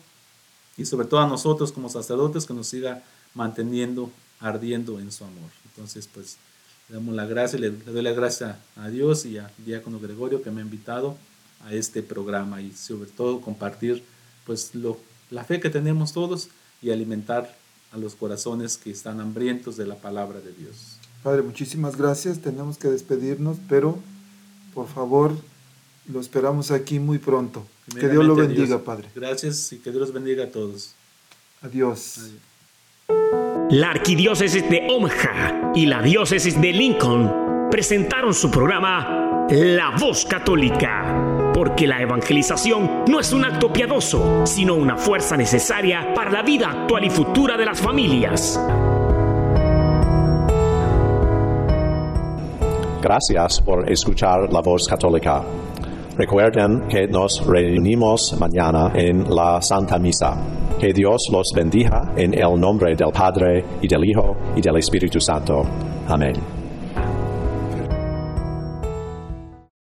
y sobre todo a nosotros como sacerdotes que nos siga manteniendo ardiendo en su amor. Entonces, pues le damos la gracia, le, le doy la gracia a Dios y a Diácono Gregorio que me ha invitado a este programa y sobre todo compartir pues lo, la fe que tenemos todos y alimentar a los corazones que están hambrientos de la palabra de Dios. Padre, muchísimas gracias. Tenemos que despedirnos, pero por favor, lo esperamos aquí muy pronto. Que Dios lo bendiga, Dios. Padre. Gracias y que Dios los bendiga a todos. Adiós. Adiós. La arquidiócesis de Omaha y la diócesis de Lincoln presentaron su programa La Voz Católica, porque la evangelización no es un acto piadoso, sino una fuerza necesaria para la vida actual y futura de las familias. Gracias por escuchar la voz católica. Recuerden que nos reunimos mañana en la Santa Misa. Que Dios los bendiga en el nombre del Padre y del Hijo y del Espíritu Santo. Amén.